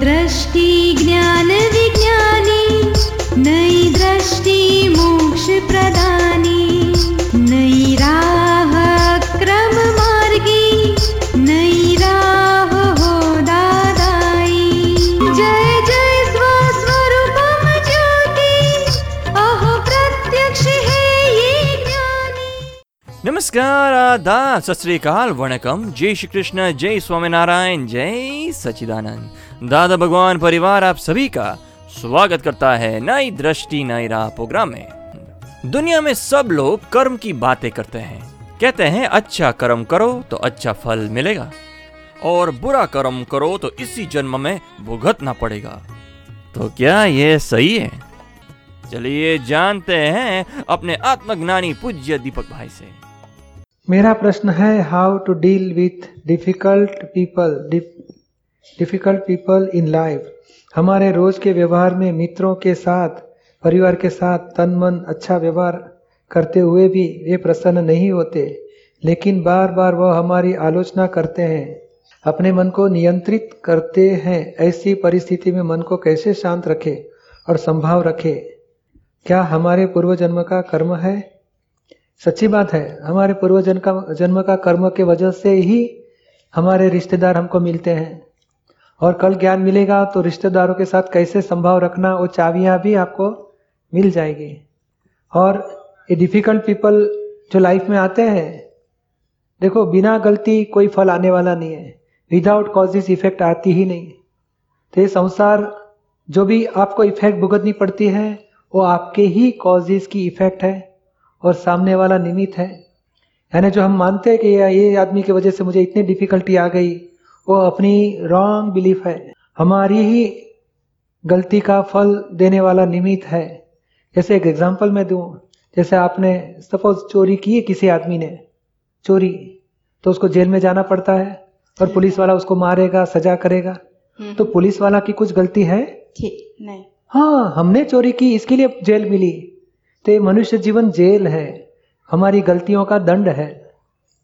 दृष्टि नमस्कार सत वणकम। जय श्री कृष्ण, जय स्वामीनारायण, जय सचिदानंद दादा भगवान, परिवार आप सभी का स्वागत करता है नई दृष्टि, नई राह प्रोग्राम में। दुनिया में सब लोग कर्म की बातें करते हैं। कहते हैं अच्छा कर्म करो तो अच्छा फल मिलेगा और बुरा कर्म करो तो इसी जन्म में भुगतना पड़ेगा। तो क्या ये सही है? चलिए जानते हैं अपने आत्मज्ञानी पूज्य दीपक भाई से। मेरा प्रश्न है how to deal with difficult people difficult people in life हमारे रोज के व्यवहार में मित्रों के साथ, परिवार के साथ तन मन अच्छा व्यवहार करते हुए भी वे प्रसन्न नहीं होते, लेकिन बार बार वह हमारी आलोचना करते हैं। अपने मन को नियंत्रित करते हैं, ऐसी परिस्थिति में मन को कैसे शांत रखे और संभाव रखे? क्या हमारे पूर्व जन्म का कर्म है? सच्ची बात है, हमारे पूर्व जन्म का जन्म का कर्म के वजह से ही हमारे रिश्तेदार हमको मिलते हैं। और कल ज्ञान मिलेगा तो रिश्तेदारों के साथ कैसे संभाव रखना वो चाबियाँ भी आपको मिल जाएगी। और ये डिफ़िकल्ट पीपल जो लाइफ में आते हैं, देखो, बिना गलती कोई फल आने वाला नहीं है। विदाउट कॉजेज इफ़ेक्ट आती ही नहीं। तो ये संसार, जो भी आपको इफ़ेक्ट भुगतनी पड़ती है, वो आपके ही कॉजेज की इफ़ेक्ट है। और सामने वाला निमित्त है। यानी जो हम मानते हैं कि ये ये आदमी की वजह से मुझे इतनी डिफिकल्टी आ गई वो अपनी रॉन्ग बिलीफ है। हमारी ही गलती का फल देने वाला निमित्त है। जैसे एक एग्ज़ाम्पल मैं दूँ जैसे आपने सपोज़ चोरी की है किसी आदमी ने चोरी तो उसको जेल में जाना पड़ता है और पुलिस वाला उसको मारेगा सजा करेगा। तो पुलिस वाला की कुछ गलती है? नहीं। हाँ हमने चोरी की इसके लिए जेल मिली। तो ये मनुष्य जीवन जेल है। हमारी गलतियों का दंड है।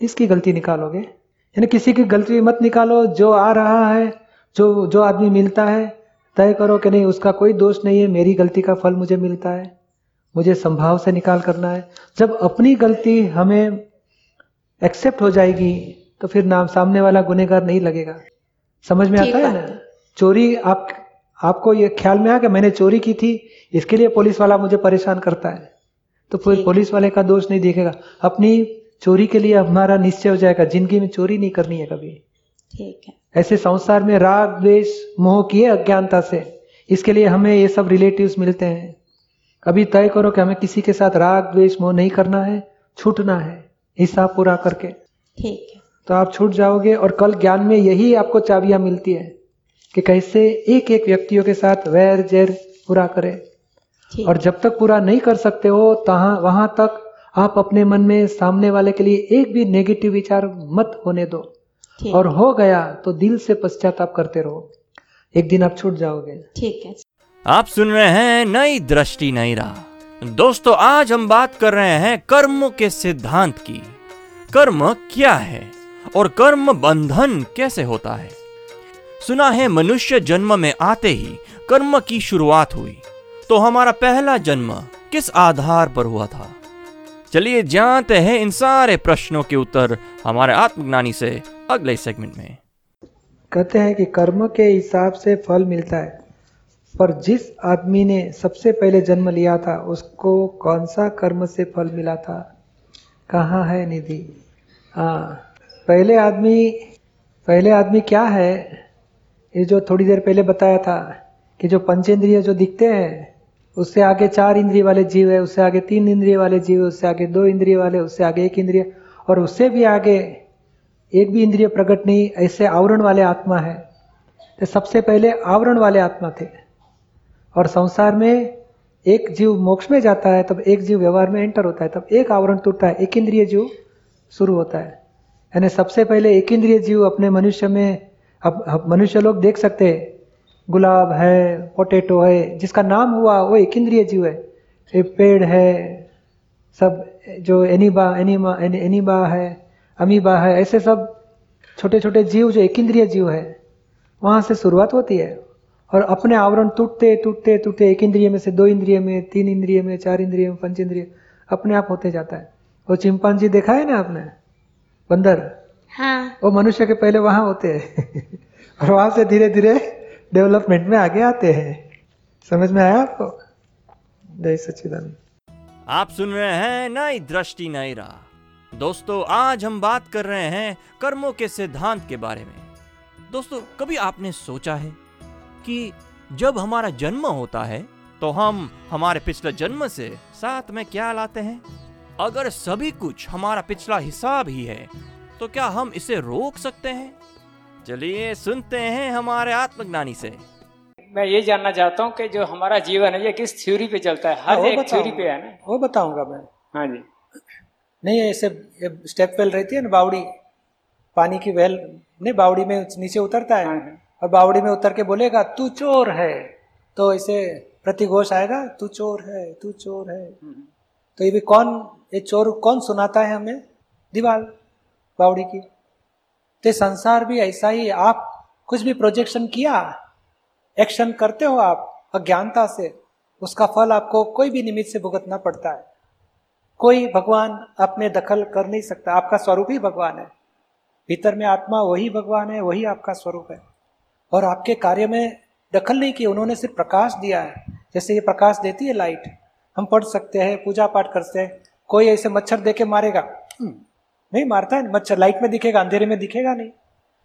इसकी गलती निकालोगे? यानी किसी की गलती मत निकालो। जो आ रहा है जो जो आदमी मिलता है तय करो कि नहीं उसका कोई दोष नहीं है। मेरी गलती का फल मुझे मिलता है। मुझे संभाव से निकाल करना है। जब अपनी गलती हमें एक्सेप्ट हो जाएगी तो फिर नाम सामने वाला गुनेगार नहीं लगेगा। समझ में आता है ना? है। चोरी आप आपको ये ख्याल में आ कि मैंने चोरी की थी इसके लिए पुलिस वाला मुझे परेशान करता है। तो फिर पुलिस वाले का दोष नहीं देखेगा। अपनी चोरी के लिए हमारा निश्चय हो जाएगा ज़िंदगी में चोरी नहीं करनी है कभी। ठीक है। ऐसे संसार में राग द्वेष मोह किए अज्ञानता से इसके लिए हमें ये सब रिलेटिव्स मिलते हैं। अभी तय करो कि हमें किसी के साथ राग द्वेष मोह नहीं करना है छूटना है हिसाब पूरा करके। ठीक है। तो आप छूट जाओगे और कल ज्ञान में यही आपको चाबियाँ मिलती है। कि कैसे एक एक व्यक्तियों के साथ वैर जैर पूरा करें। और जब तक पूरा नहीं कर सकते हो तहाँ वहाँ तक आप अपने मन में सामने वाले के लिए एक भी नेगेटिव विचार मत होने दो। और हो गया तो दिल से पश्चाताप करते रहो। एक दिन आप छूट जाओगे। ठीक है। आप सुन रहे हैं नई दृष्टि नई राह। दोस्तों आज हम बात कर रहे हैं कर्म के सिद्धांत की। कर्म क्या है और कर्म बंधन कैसे होता है? सुना है, मनुष्य जन्म में आते ही कर्म की शुरुआत हुई। तो हमारा पहला जन्म किस आधार पर हुआ था? चलिए जानते हैं इन सारे प्रश्नों के उत्तर हमारे आत्मज्ञानी से अगले सेगमेंट में। कहते हैं कि कर्म के हिसाब से फल मिलता है, पर जिस आदमी ने सबसे पहले जन्म लिया था, उसको कौन सा कर्म से फल मिला था? कहाँ है निधि? हाँ पहले आदमी पहले आदमी क्या है? ये जो थोड़ी देर पहले बताया था कि जो पंचेंद्रिय जो दिखते हैं, उससे आगे चार इंद्रिय वाले जीव है, उससे आगे तीन इंद्रिय वाले जीव है, उससे आगे दो इंद्रिय वाले, उससे आगे एक इंद्रिय, और उससे भी आगे एक भी इंद्रिय प्रकट नहीं, ऐसे आवरण वाले आत्मा है। तो सबसे पहले आवरण वाले आत्मा थे। और संसार में एक जीव मोक्ष में जाता है, तब एक जीव व्यवहार में एंटर होता है, तब एक आवरण टूटता है, एक इंद्रिय जीव शुरू होता है। यानी सबसे पहले एक इंद्रिय जीव अपने मनुष्य में अब अब मनुष्य लोग देख सकते हैं, गुलाब है पोटेटो है, जिसका नाम हुआ वो एक इंद्रिय जीव है। ये पेड़ है, सब जो एनिबा एनिमा एनि- एनिबा है अमीबा है, ऐसे सब छोटे छोटे जीव जो एक इंद्रिय जीव है, वहाँ से शुरुआत होती है। और अपने आवरण टूटते टूटते टूटते एक इंद्रिय में से दो इंद्रिय में, तीन इंद्रिय में, चार इंद्रिय में, पंच इंद्रिय, अपने आप होते जाता है। वो चिंपांजी देखा है ना आपने? बंदर। हाँ। वो मनुष्य के पहले वहाँ होते हैं। और वहाँ से धीरे धीरे डेवलपमेंट में आगे आते हैं। समझ में आया आपको? जय सच्चिदानंद। आप सुन रहे हैं नई दृष्टि नई राह। दोस्तों आज हम बात कर रहे हैं कर्मों के सिद्धांत के बारे में। दोस्तों कभी आपने सोचा है कि जब हमारा जन्म होता है तो हम हमारे पिछले जन्म से साथ में क्या लाते हैं? अगर सभी कुछ हमारा पिछला हिसाब ही है तो क्या हम इसे रोक सकते हैं? चलिए सुनते हैं हमारे आत्मज्ञानी से। मैं ये जानना चाहता हूँ कि जो हमारा जीवन है ये किस थ्योरी पे चलता है? हाँ, हर एक थ्योरी पे है ना? वो बताऊँगा मैं। हाँ जी। नहीं ऐसे स्टेप वेल रहती है ना बावड़ी। पानी की वेल नहीं बावड़ी में नीचे उतरता है हाँ, हाँ। और बावड़ी में उतर के बोलेगा तू चोर है। तो इसे प्रतिघोष आएगा तू चोर है तू चोर है। हम्म, तो ये भी कौन ये चोर कौन सुनाता है हमें? दीवाल बावड़ी की। तो संसार भी ऐसा ही। आप कुछ भी प्रोजेक्शन किया एक्शन करते हो आप अज्ञानता से उसका फल आपको कोई भी निमित्त से भुगतना पड़ता है। कोई भगवान अपने दखल कर नहीं सकता आपका स्वरूप ही भगवान है। भीतर में आत्मा वही भगवान है वही आपका स्वरूप है। और आपके कार्य में दखल नहीं किया उन्होंने सिर्फ़ प्रकाश दिया है। जैसे ये प्रकाश देती है लाइट हम पढ़ सकते हैं पूजा पाठ करते हैं कोई ऐसे मच्छर देके मारेगा। हम्म, नहीं मारता है मच्छर लाइट में दिखेगा अंधेरे में दिखेगा नहीं।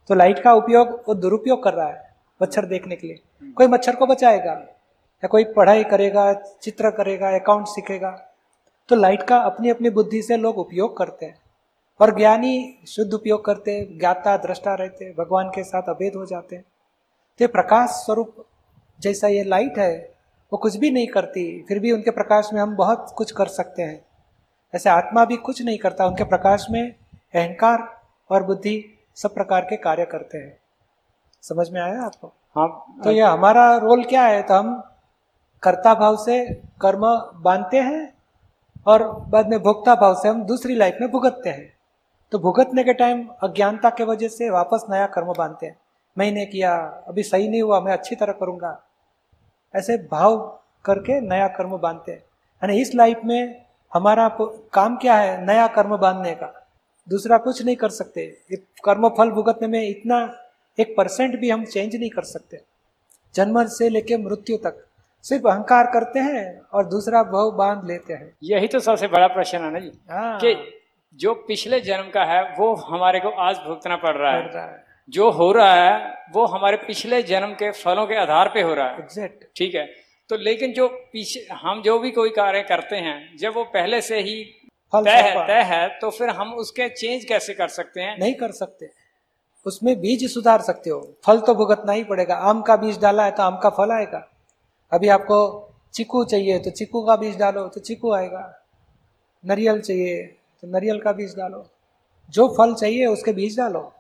तो लाइट का उपयोग वो दुरुपयोग कर रहा है मच्छर देखने के लिए। कोई मच्छर को बचाएगा या कोई पढ़ाई करेगा चित्र करेगा अकाउंट सीखेगा तो लाइट का अपनी अपनी बुद्धि से लोग उपयोग करते हैं। और ज्ञानी शुद्ध उपयोग करते हैं ज्ञाता दृष्टा रहते हैं भगवान के साथ अभेद हो जाते हैं। तो ये प्रकाश स्वरूप जैसा ये लाइट है वो कुछ भी नहीं करती फिर भी उनके प्रकाश में हम बहुत कुछ कर सकते हैं। ऐसे आत्मा भी कुछ नहीं करता उनके प्रकाश में अहंकार और बुद्धि सब प्रकार के कार्य करते हैं। समझ में आया आपको? हाँ। तो ये हमारा रोल क्या है? तो हम कर्ता भाव से कर्म बांधते हैं और बाद में भोक्ता भाव से हम दूसरी लाइफ में भुगतते हैं। तो भुगतने के टाइम अज्ञानता के वजह से वापस नया कर्म बांधते हैं। मैंने किया अभी सही नहीं हुआ मैं अच्छी तरह करूँगा। ऐसे भाव करके नया कर्म बांधते हैं। यानी इस लाइफ में हमारा काम क्या है? नया कर्म बांधने का। दूसरा कुछ नहीं कर सकते। कर्म फल भुगतने में इतना एक परसेंट भी हम चेंज नहीं कर सकते। जन्म से लेके मृत्यु तक। सिर्फ़ अहंकार करते हैं और दूसरा भाव बाँध लेते हैं। यही तो सबसे बड़ा प्रश्न है ना जी। हाँ, कि जो पिछले जन्म का है वो हमारे को आज भुगतना पड़ रहा है। रहा है। जो हो रहा है वो हमारे पिछले जन्म के फलों के आधार पे हो रहा है। एग्जैक्ट ठीक है? तो लेकिन जो पीछे हम जो भी कोई कार्य करते हैं जब वो पहले से ही तय है तय है तो फिर हम उसके चेंज कैसे कर सकते हैं? नहीं कर सकते। उसमें बीज सुधार सकते हो। फल तो भुगतना ही पड़ेगा। आम का बीज डाला है तो आम का फल आएगा। अभी आपको चीकू चाहिए तो चीकू का बीज डालो तो चीकू आएगा। नरियल चाहिए तो नरियल का बीज डालो। जो फल चाहिए उसके बीज डालो।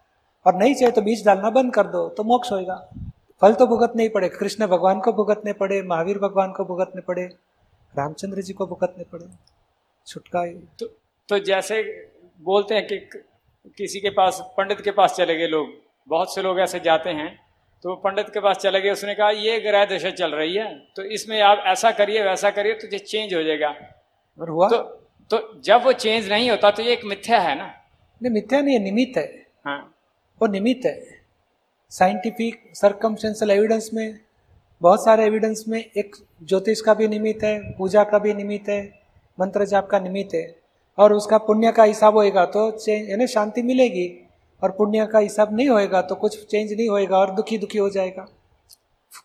और नहीं चाहिए तो बीज डालना बंद कर दो तो मोक्ष होएगा। फल तो भुगतने ही पड़े कृष्ण भगवान को भुगतने पड़े महावीर भगवान को भुगतने पड़े रामचंद्र जी को भुगतने पड़े छुटका तो, तो जैसे बोलते हैं कि किसी के पास पंडित के पास चले गए लोग बहुत से लोग ऐसे जाते हैं तो पंडित के पास चले गए उसने कहा ये ग्रह दशा चल रही है तो इसमें आप ऐसा करिए वैसा करिए तो ये चेंज हो जाएगा। और हुआ? तो तो जब वो चेंज नहीं होता तो ये एक मिथ्या है ना? नहीं मिथ्या नहीं है निमित्त है। हाँ। वो निमित्त है। साइंटिफिक सरकमस्टेंशियल एविडेंस में, बहुत सारे एविडेंस में एक ज्योतिष का भी निमित्त है, पूजा का भी निमित्त है, मंत्र जाप का निमित्त है। और उसका पुण्य का हिसाब होएगा तो यानी शांति मिलेगी। और पुण्य का हिसाब नहीं होएगा तो कुछ चेंज नहीं होएगा और दुखी दुखी हो जाएगा।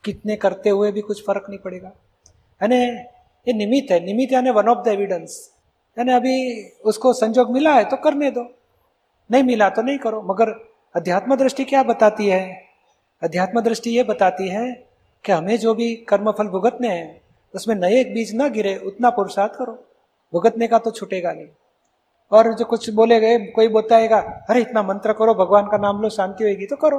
कितने करते हुए भी कुछ फ़र्क नहीं पड़ेगा। यानी ये निमित्त है, निमित्त यानी वन ऑफ़ द एविडेंस यानी अभी उसको संजोग मिला है तो करने दो। नहीं मिला तो नहीं करो, मगर अध्यात्म दृष्टि क्या बताती है? अध्यात्म दृष्टि ये बताती है कि हमें जो भी कर्म फल भुगतने हैं, उसमें नए एक बीज ना गिरे, उतना पुरुषार्थ करो। भुगतने का तो छूटेगा नहीं। और जो कुछ बोले गए, कोई बताएगा अरे, इतना मंत्र करो, भगवान का नाम लो, शांति होगी तो करो।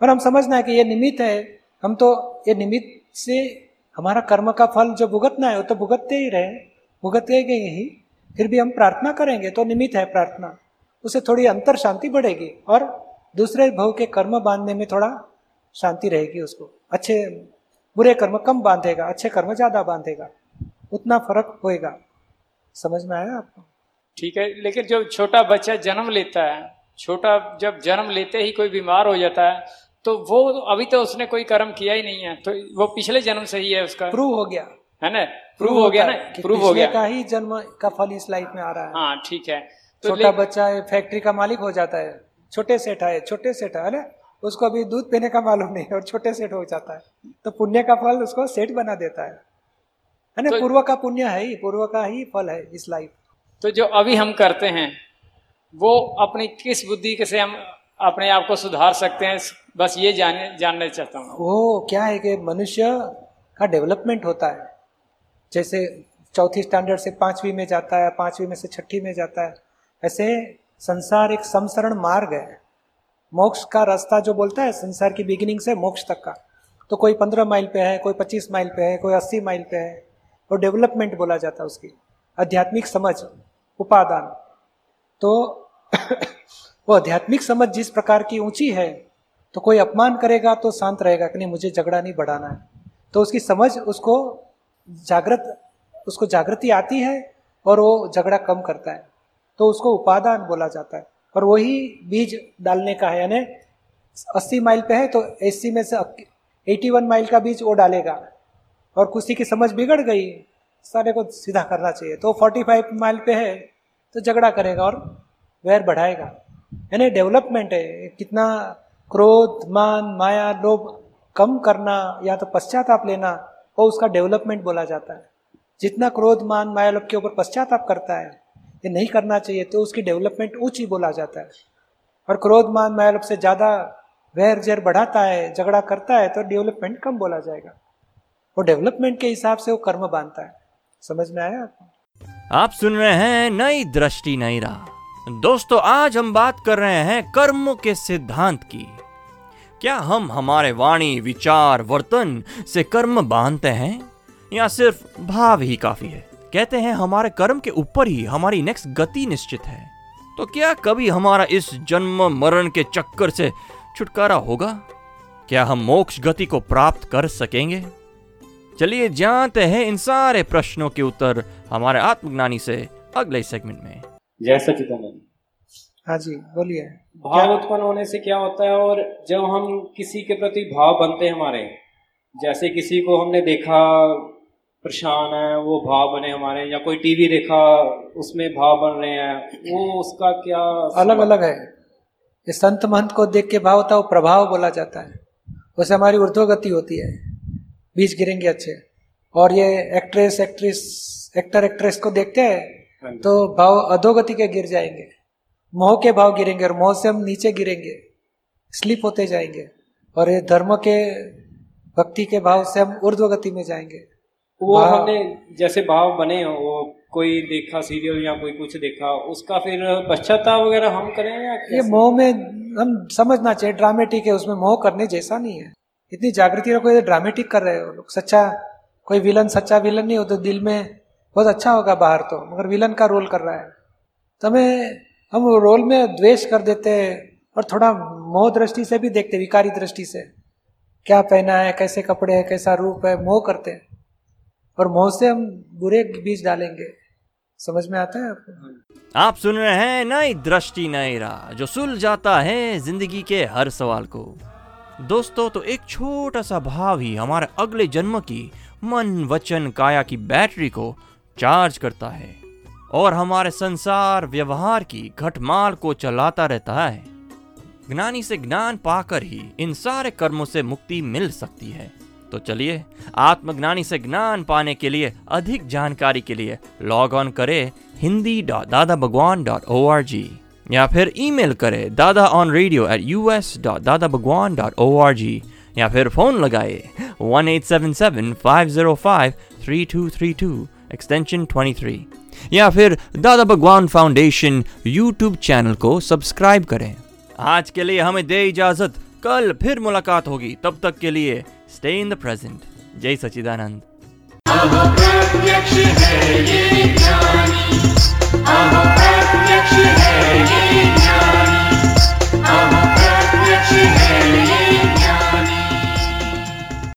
पर हम समझना है कि ये निमित्त है। हम तो ये निमित्त से हमारा कर्म का फल जो भुगतना है, वो तो भुगतते ही रहे, भुगतेंगे ही। फिर भी हम प्रार्थना करेंगे तो निमित्त है प्रार्थना। उससे थोड़ी अंतर शांति बढ़ेगी और दूसरे भव के कर्म बांधने में थोड़ा शांति रहेगी उसको। अच्छे बुरे कर्म कम बांधेगा अच्छे कर्म ज़्यादा बांधेगा। उतना फ़र्क होएगा। समझ में आया आपको? ठीक है लेकिन जो छोटा बच्चा जन्म लेता है छोटा जब जन्म लेते ही कोई बीमार हो जाता है तो वो अभी तो उसने कोई कर्म किया ही नहीं है तो वो पिछले जन्म से ही है उसका। प्रूव हो गया। है ना? प्रूव हो गया ना? प्रूव हो गया। का ही जन्म का फल इस लाइफ में आ रहा है। हाँ ठीक है। छोटा ले- बच्चा है फैक्ट्री का मालिक हो जाता है। छोटे सेठ है छोटे सेठ है ना? उसको अभी दूध पीने का मालूम नहीं है और छोटे सेठ हो जाता है। तो पुण्य का फल उसको सेठ बना देता है। है ना? तो- पूर्व का पुण्य है ही पूर्व का ही फल है इस लाइफ तो जो अभी हम करते हैं वो अपनी किस बुद्धि के से हम अपने आप को सुधार सकते हैं बस ये जानने जानना चाहता हूँ। वो क्या है कि मनुष्य का डेवलपमेंट होता है। जैसे चौथी स्टैंडर्ड से पांचवी में जाता है पांचवी में से छठी में जाता है। ऐसे संसार एक समसरण मार्ग है। मोक्ष का रास्ता जो बोलता है, संसार की बिगिनिंग से मोक्ष तक का। तो कोई पंद्रह माइल पे है, कोई पच्चीस माइल पे है, कोई अस्सी माइल पे है और डेवलपमेंट बोला जाता है उसकी। आध्यात्मिक समझ, उपादान। तो वो आध्यात्मिक समझ जिस प्रकार की ऊँची है तो कोई अपमान करेगा तो शांत रहेगा कि नहीं, मुझे झगड़ा नहीं बढ़ाना है। तो उसकी समझ उसको जागृत, उसको जागृति आती है और वो झगड़ा कम करता है। तो उसको उपादान बोला जाता है। और वही बीज डालने का है, यानी अस्सी माइल पे है तो अस्सी में से एटी वन माइल का बीज वो डालेगा। और किसी की समझ बिगड़ गई, सारे को सीधा करना चाहिए। तो फोर्टी फाइव माइल पे है तो झगड़ा करेगा और वैर बढ़ाएगा। यानी डेवलपमेंट है, कितना क्रोध, मान, माया, लोभ कम करना या तो पश्चाताप लेना, वो उसका डेवलपमेंट बोला जाता है। जितना क्रोध, मान, माया, लोभ के ऊपर पश्चाताप करता है ये नहीं करना चाहिए तो उसकी डेवलपमेंट ऊँची बोला जाता है। और क्रोध मान माया लोभ से ज़्यादा वैर जैर बढ़ाता है, झगड़ा करता है तो डेवलपमेंट कम बोला जाएगा। वो डेवलपमेंट के हिसाब से वो कर्म बांधता है। समझ में आया आपको? आप सुन रहे हैं नई दृष्टि, नई राह। दोस्तों, आज हम बात कर रहे हैं कर्मों के सिद्धांत की। क्या हम हमारे वाणी, विचार, वर्तन से कर्म बांधते हैं? या सिर्फ़ भाव ही काफ़ी है? कहते हैं हमारे कर्म के ऊपर ही हमारी नेक्स्ट गति निश्चित है। तो क्या कभी हमारा इस जन्म मरण के चक्कर से छुटकारा होगा? क्या हम मोक्ष गति को प्राप्त कर सकेंगे? चलिए जानते हैं इन सारे प्रश्नों के उत्तर हमारे आत्मज्ञानी से अगले सेगमेंट में। जय सचिदानंद हाँ जी बोलिए। भाव उत्पन्न होने से क्या होता है और जब हम किसी के प्रति भाव बनते हैं हमारे जैसे किसी को हमने देखा परेशान है वो भाव बने हमारे या कोई टीवी देखा उसमें भाव बन रहे हैं वो उसका क्या अलग अलग है। ये संत महंत को देख के भाव होता है वो प्रभाव बोला जाता है। वैसे हमारी ऊर्ध्वगति होती है बीज गिरेंगे अच्छे। और ये एक्ट्रेस एक्ट्रेस एक्टर एक्ट्रेस को देखते हाँ हैं तो भाव अधोगति के गिर जाएँगे। मोह के भाव गिरेंगे और मोह से हम नीचे गिरेंगे स्लिप होते जाएँगे। और ये धर्म के भक्ति के भाव से हम ऊर्ध्वगति में जाएँगे। वो हमने जैसे भाव बने हो वो कोई देखा सीरियल या कोई कुछ देखा उसका फिर पश्चाताप वगैरह हम करें या ये मोह में हम समझना चाहिए ड्रामेटिक है उसमें मोह करने जैसा नहीं है। इतनी जागृति रखो ये ड्रामेटिक कर रहे हो लोग। सच्चा कोई विलन सच्चा विलन नहीं हो तो दिल में बहुत अच्छा होगा बाहर तो मगर विलन का रोल कर रहा है। तो हमें हम रोल में द्वेष कर देते हैं और थोड़ा मोह दृष्टि से भी देखते विकारी दृष्टि से। क्या पहना है कैसे कपड़े हैं कैसा रूप है मोह करते हैं। और मोह से हम बुरे बीज डालेंगे। समझ में आता है आपको? आप सुन रहे हैं नई दृष्टि, नई राह, जो सुलझाता है ज़िंदगी के हर सवाल को। दोस्तों तो एक छोटा सा भाव ही हमारे अगले जन्म की मन वचन काया की बैटरी को चार्ज करता है और हमारे संसार व्यवहार की घटमाल को चलाता रहता है। ज्ञानी से ज्ञान पाकर ही इन सारे कर्मों से मुक्ति मिल सकती है। तो चलिए, आत्मज्ञानी से ज्ञान पाने के लिए, अधिक जानकारी के लिए लॉग ऑन करें Hindi dot Dada Bhagwan dot O R G या फिर ईमेल करें Dada on radio at U S dot Dada Bhagwan dot O R G या फिर फ़ोन लगाए one eight seven seven five zero five three two three two extension twenty three या फिर Dada Bhagwan Foundation YouTube channel को subscribe करें। आज के लिए हमें दे इजाज़त, कल फिर मुलाकात होगी, तब तक के लिए स्टे इन द प्रेजेंट जय सचिदानंद प्रत्यक्ष है ये ज्ञानी